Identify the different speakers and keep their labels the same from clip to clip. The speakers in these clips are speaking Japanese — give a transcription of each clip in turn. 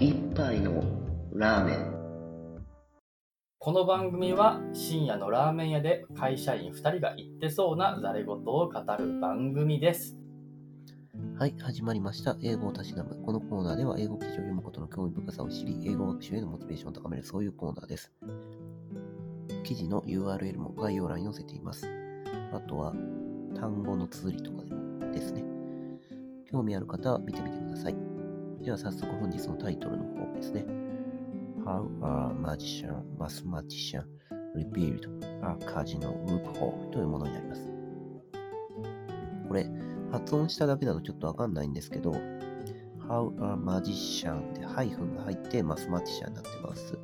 Speaker 1: 一杯のラーメン
Speaker 2: この番組は深夜のラーメン屋で会社員2人が言ってそうなざれ言を語る番組です。
Speaker 3: はい、始まりました。英語をたしなむ。このコーナーでは英語記事を読むことの興味深さを知り、英語学習へのモチベーションを高める、そういうコーナーです。記事の URL も概要欄に載せています。あとは、単語の綴りとかでもですね。興味ある方は見てみてください。では早速本日のタイトルの方ですね。How a magician, mathematician revealed a casino loophole というものになります。これ、発音しただけだとちょっとわかんないんですけど、How a magician でハイフンが入ってマスマティシャンになってます。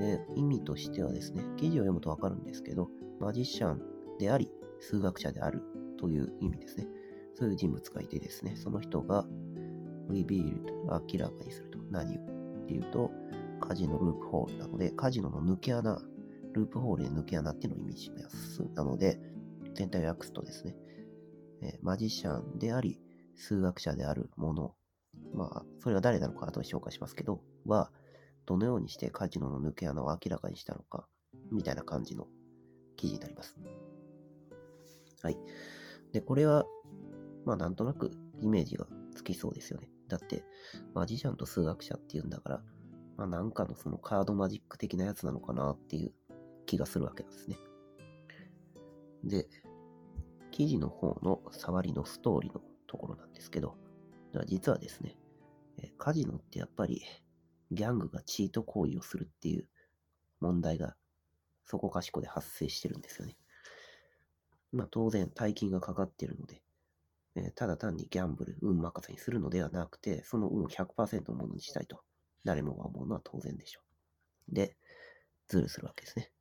Speaker 3: で、意味としてはですね、記事を読むとわかるんですけど、マジシャンであり、数学者であるという意味ですね。そういう人物がいてですね、その人が revealed 明らかにすると何を？っていうと、カジノループホールなので、カジノの抜け穴、ループホールで抜け穴っていうのを意味します。なので、全体を訳すとですね、えマジシャンであり、数学者であるもの、まあ、それが誰なのか後で紹介しますけど、は、どのようにしてカジノの抜け穴を明らかにしたのか、みたいな感じの記事になります。はい。で、これは、まあ、なんとなくイメージがつきそうですよね。だって、マジシャンと数学者っていうんだから、まあ、なんかのそのカードマジック的なやつなのかなっていう気がするわけなんですね。で、記事の方の触りのストーリーのところなんですけど、実はですね、カジノってやっぱりギャングがチート行為をするっていう問題がそこかしこで発生してるんですよね。まあ当然大金がかかってるので、えーただ単にギャンブル、運任せにするのではなくて、その運を100%のものにしたいと誰もが思うのは当然でしょう。で、ズルするわけですね。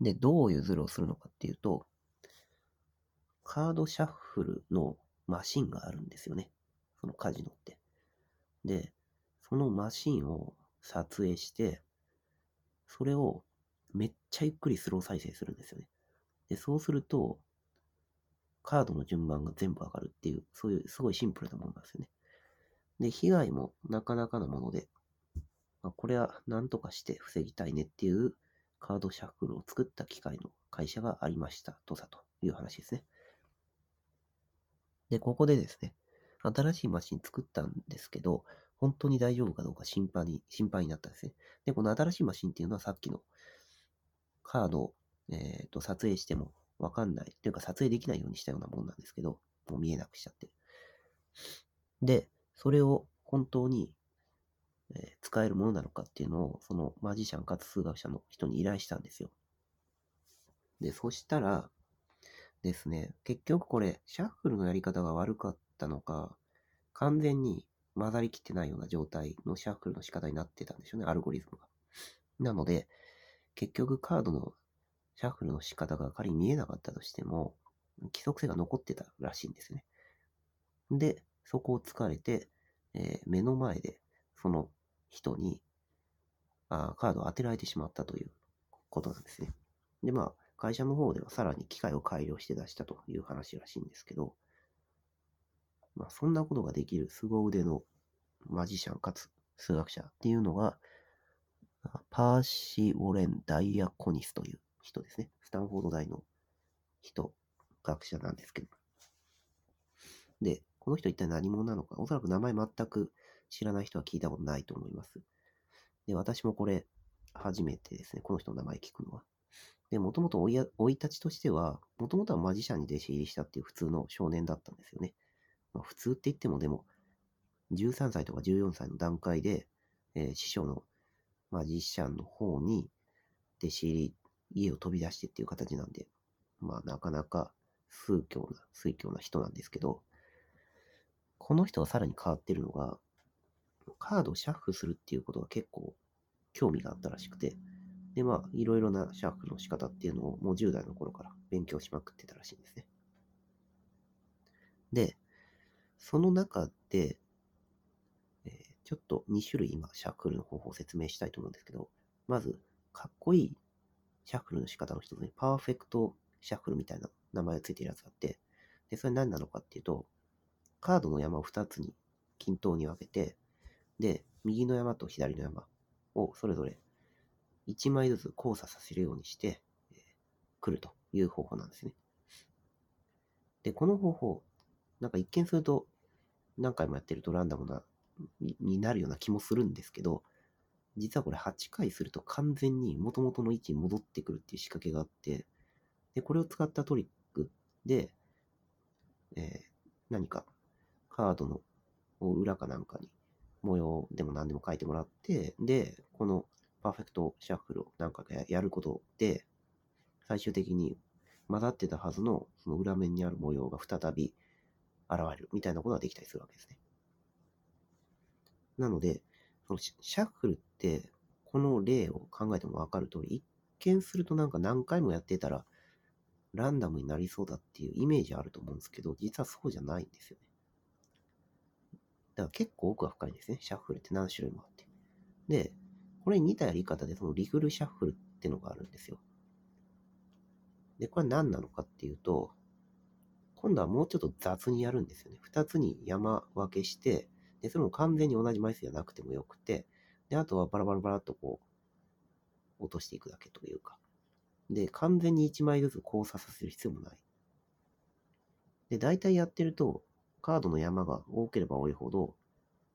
Speaker 3: で、どういうズルをするのかっていうと、カードシャッフルのマシンがあるんですよね。そのカジノって。で、そのマシンを撮影して、それをめっちゃゆっくりスロー再生するんですよね。で、そうすると、カードの順番が全部上がるっていう、そういうすごいシンプルなものなんですよね。で、被害もなかなかのもので、まあ、これは何とかして防ぎたいねっていうカードシャッフルを作った機械の会社がありましたとさという話ですね。で、ここでですね、新しいマシン作ったんですけど、本当に大丈夫かどうか心配に、心配になったんですね。で、この新しいマシンっていうのはさっきのカードを、えーと撮影してもわかんない、というか撮影できないようにしたようなもんなんですけど、もう見えなくしちゃって。で、それを本当に、えー使えるものなのかっていうのを、そのマジシャンかつ数学者の人に依頼したんですよ。で、そしたらですね、結局これ、シャッフルのやり方が悪かったのか、完全に混ざりきってないような状態のシャッフルの仕方になってたんでしょうね、アルゴリズムが。なので、結局カードのシャッフルの仕方が仮に見えなかったとしても、規則性が残ってたらしいんですね。で、そこを突かれて、えー目の前でその人にあカードを当てられてしまったということなんですね。で、まあ、会社の方ではさらに機械を改良して出したという話らしいんですけど、まあ、そんなことができる凄腕のマジシャンかつ数学者っていうのが、パーシー・ウォレン・ダイアコニスという人ですね。スタンフォード大の人、学者なんですけど。で、この人一体何者なのか、おそらく名前全く知らない人は聞いたことないと思います。で、私もこれ、初めてですね、この人の名前聞くのは。で、もともと生い立ちとしては、もともとはマジシャンに弟子入りしたっていう普通の少年だったんですよね。まあ、普通って言っても、でも、13歳とか14歳の段階で、えー師匠のマジシャンの方に弟子入り、家を飛び出してっていう形なんで、まあ、なかなか崇教な、崇教な人なんですけど、この人はさらに変わってるのが、カードをシャッフするっていうことが結構興味があったらしくて、で、まあ、いろいろなシャッフの仕方っていうのをもう10代の頃から勉強しまくってたらしいんですね。で、その中で、えーちょっと2種類今、シャッフルの方法を説明したいと思うんですけど、まず、かっこいいシャッフルの仕方の一つに、パーフェクトシャッフルみたいな名前がついてるやつがあって、で、それ何なのかっていうと、カードの山を2つに均等に分けて、で、右の山と左の山をそれぞれ1枚ずつ交差させるようにして、えー来るという方法なんですね。で、この方法、なんか一見すると何回もやってるとランダムな、にになるような気もするんですけど、実はこれ8回すると完全に元々の位置に戻ってくるっていう仕掛けがあって、で、これを使ったトリックで、えー何かカードの裏かなんかに模様でも何でも書いてもらって、で、このパーフェクトシャッフルを何回かややることで、最終的に混ざってたはずのその裏面にある模様が再び現れるみたいなことができたりするわけですね。なので、そのシャッフルって、この例を考えてもわかる通り、一見するとなんか何回もやってたら、ランダムになりそうだっていうイメージあると思うんですけど、実はそうじゃないんですよね。だから結構奥が深いんですね。シャッフルって何種類もあって。で、これに似たやり方で、そのリフルシャッフルってのがあるんですよ。で、これは何なのかっていうと、今度はもうちょっと雑にやるんですよね。二つに山分けして、で、それも完全に同じ枚数じゃなくてもよくて、で、あとはバラバラバラっとこう、落としていくだけというか。で、完全に1枚ずつ交差させる必要もない。で、大体やってると、カードの山が多ければ多いほど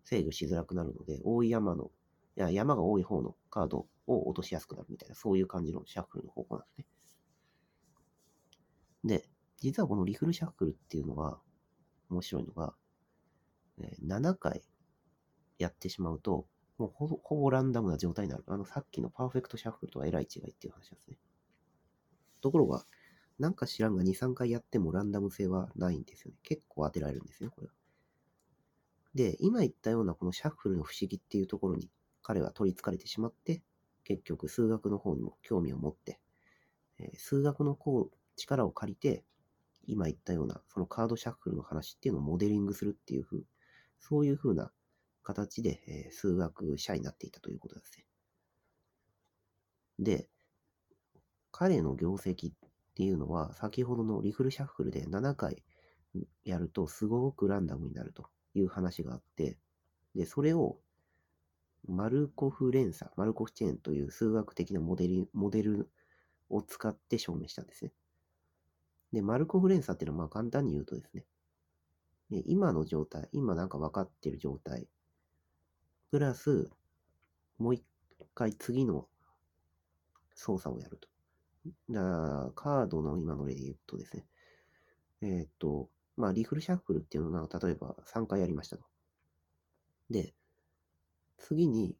Speaker 3: 制御しづらくなるので、多い山の、いや、山が多い方のカードを落としやすくなるみたいな、そういう感じのシャッフルの方法なんですね。で、実はこのリフルシャッフルっていうのは、面白いのが、7回やってしまうと、もうほぼほぼランダムな状態になる。あの、さっきのパーフェクトシャッフルとはえらい違いっていう話なんですね。ところが、なんか知らんが2、3回やってもランダム性はないんですよね。結構当てられるんですよ、これは。で、今言ったようなこのシャッフルの不思議っていうところに彼は取り憑かれてしまって、結局数学の方にも興味を持って、え数学のこう力を借りて、今言ったようなそのカードシャッフルの話っていうのをモデリングするっていう風、そういう風な形で、えー数学者になっていたということですね。で、彼の業績っていうのは、先ほどのリフルシャッフルで7回やるとすごくランダムになるという話があって、で、それをマルコフ連鎖、マルコフチェーンという数学的なモデルモデルを使って証明したんですね。で、マルコフ連鎖っていうのはまあ簡単に言うとですね、で今の状態、今なんか分かってる状態、プラス、もう一回次の操作をやると。だからカードの今の例で言うとですね、えーっと、まあ、リフルシャッフルっていうのは、例えば3回やりましたと。で、次に、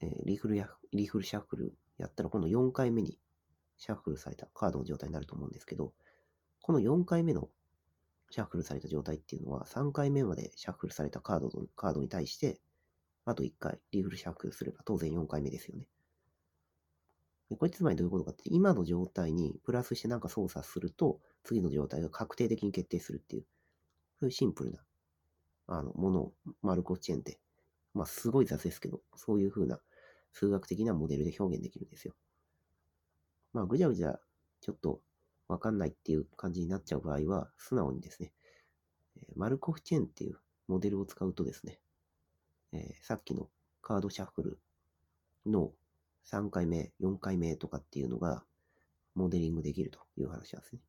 Speaker 3: えーリフルや、リフルシャッフルやったら、今度4回目にシャッフルされたカードの状態になると思うんですけど、この4回目のシャッフルされた状態っていうのは、3回目までシャッフルされたカードのカードに対して、あと1回リフルシャッフルすれば当然4回目ですよね。でこれつまりどういうことかって、今の状態にプラスしてなんか操作すると、次の状態が確定的に決定するっていう、そういうシンプルな、あの、ものをマルコチェーンで、まあ、すごい雑ですけど、そういう風な数学的なモデルで表現できるんですよ。まあ、ぐちゃぐちゃ、ちょっとわかんないっていう感じになっちゃう場合は、素直にですね、マルコフチェーンっていうモデルを使うとですね、えーさっきのカードシャッフルの3回目、4回目とかっていうのが、モデリングできるという話なんですね。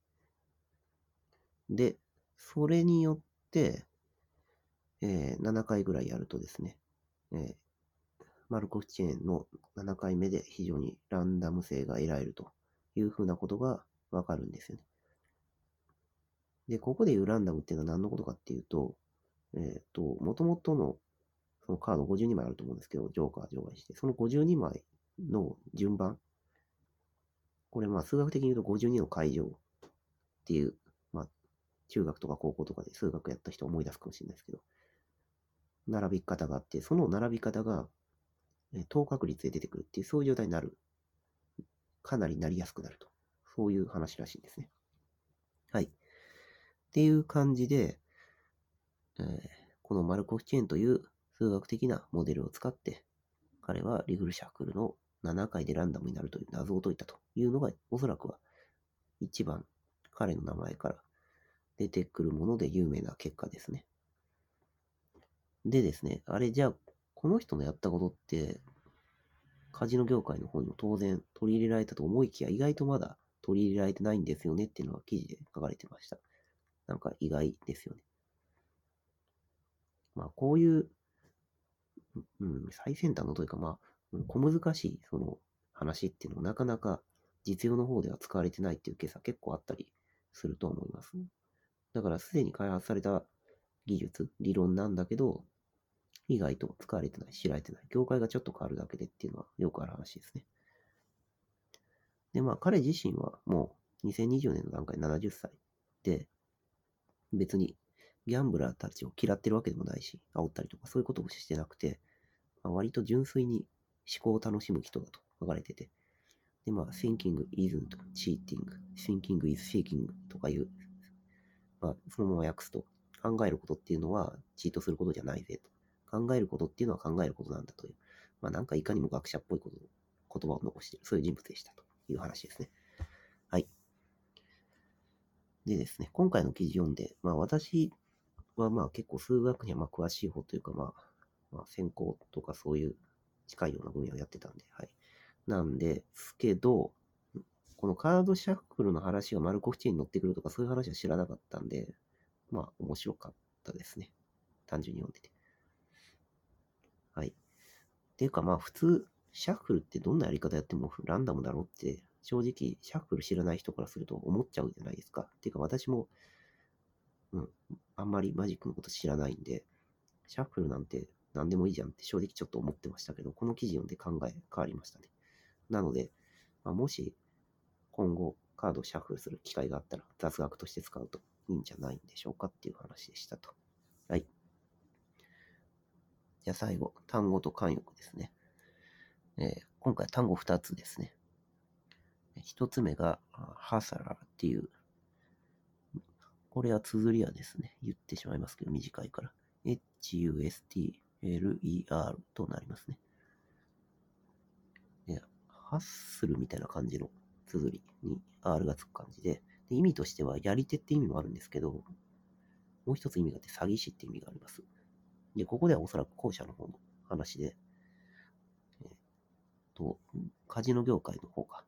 Speaker 3: で、それによって、えー7回ぐらいやるとですね、えーマルコフチェーンの7回目で非常にランダム性が得られるというふうなことがわかるんですよね。で、ここで言うランダムっていうのは何のことかっていうと、えっ、と、元々のそのカード52枚あると思うんですけど、ジョーカー除外して、その52枚の順番。これまあ数学的に言うと52の解乗っていう、まあ中学とか高校とかで数学やった人思い出すかもしれないですけど、並び方があって、その並び方が等確率で出てくるっていう、そういう状態になる。かなりなりやすくなると。そういう話らしいんですね。はい。っていう感じで、えーこのマルコフチェーンという数学的なモデルを使って、彼はリグルシャックルの7回でランダムになるという謎を解いたというのが、おそらくは一番彼の名前から出てくるもので有名な結果ですね。でですね、あれじゃあ、この人のやったことって、カジノ業界の方にも当然取り入れられたと思いきや、意外とまだ取り入れられてないんですよねっていうのが記事で書かれてました。なんか意外ですよね。まあ、こういう、うん、最先端のというか、まあ、小難しいその話っていうのもなかなか実用の方では使われてないっていうケースは結構あったりすると思います。だからすでに開発された技術、理論なんだけど、意外と使われてない、知られてない。業界がちょっと変わるだけでっていうのはよくある話ですね。で、まあ彼自身はもう2020年の段階で70歳で、別にギャンブラーたちを嫌ってるわけでもないし、煽ったりとかそういうことをしてなくて、まあ、割と純粋に思考を楽しむ人だと書かれてて、で、まあ、thinking isn't cheating, thinking is seeking とかいう、まあ、そのまま訳すと、考えることっていうのはチートすることじゃないぜと。考えることっていうのは考えることなんだという、まあ、なんかいかにも学者っぽいこと言葉を残している、そういう人物でしたいう話ですね。はい。でですね、今回の記事読んで、まあ私はまあ結構数学にはま詳しい方というか、まあ、まあ専攻とかそういう近いような分野をやってたんで、はい。なんですけど、このカードシャッフルの話がマルコフチェに載ってくるとかそういう話は知らなかったんで、まあ面白かったですね。単純に読んでて。はい。っていうかまあ普通、シャッフルってどんなやり方やってもランダムだろうって、正直シャッフル知らない人からすると思っちゃうじゃないですか。っていうか私も、うん、あんまりマジックのこと知らないんで、シャッフルなんて何でもいいじゃんって正直ちょっと思ってましたけど、この記事読んで考え変わりましたね。なので、まあ、もし今後カードをシャッフルする機会があったら雑学として使うといいんじゃないんでしょうかっていう話でしたと。はい。じゃあ最後、単語と慣用句ですね。えー今回単語2つですね。1つ目が、ハサラっていう、これは綴りはですね、言ってしまいますけど、短いから。H-U-S-T-L-E-R となりますね。で、ハッスルみたいな感じの綴りに R がつく感じで、で意味としてはやり手って意味もあるんですけど、もう一つ意味があって詐欺師って意味があります。で、ここではおそらく後者の方の話で、と、カジノ業界の方か。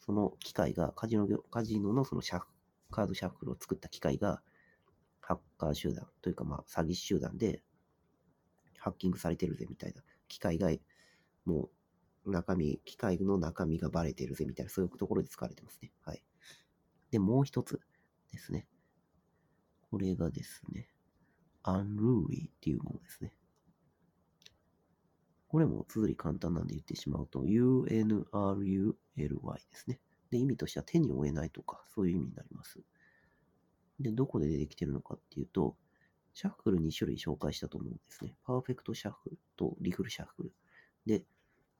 Speaker 3: その機械が、カジノ業、カジノのそのシャカードシャッフルを作った機械が、ハッカー集団というか、まあ、詐欺師集団で、ハッキングされてるぜみたいな、機械が、もう、中身、機械の中身がバレてるぜみたいな、そういうところで使われてますね。はい。で、もう一つですね。これがですね、 unruly っていうものですね。これも綴り簡単なんで言ってしまうと、UNRULY ですね。で、意味としては手に負えないとか、そういう意味になります。で、どこで出てきてるのかっていうと、シャッフル2種類紹介したと思うんですね。パーフェクトシャッフルとリフルシャッフル。で、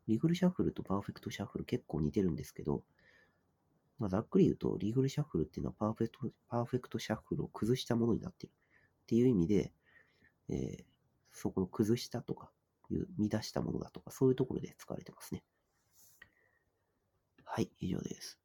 Speaker 3: リフルシャッフルとパーフェクトシャッフル結構似てるんですけど、まあ、ざっくり言うと、リフルシャッフルっていうのはパーフェクトパーフェクトシャッフルを崩したものになってるっていう意味で、えーそこの崩したとかいう、乱したものだとか、そういうところで使われてますね。はい、以上です。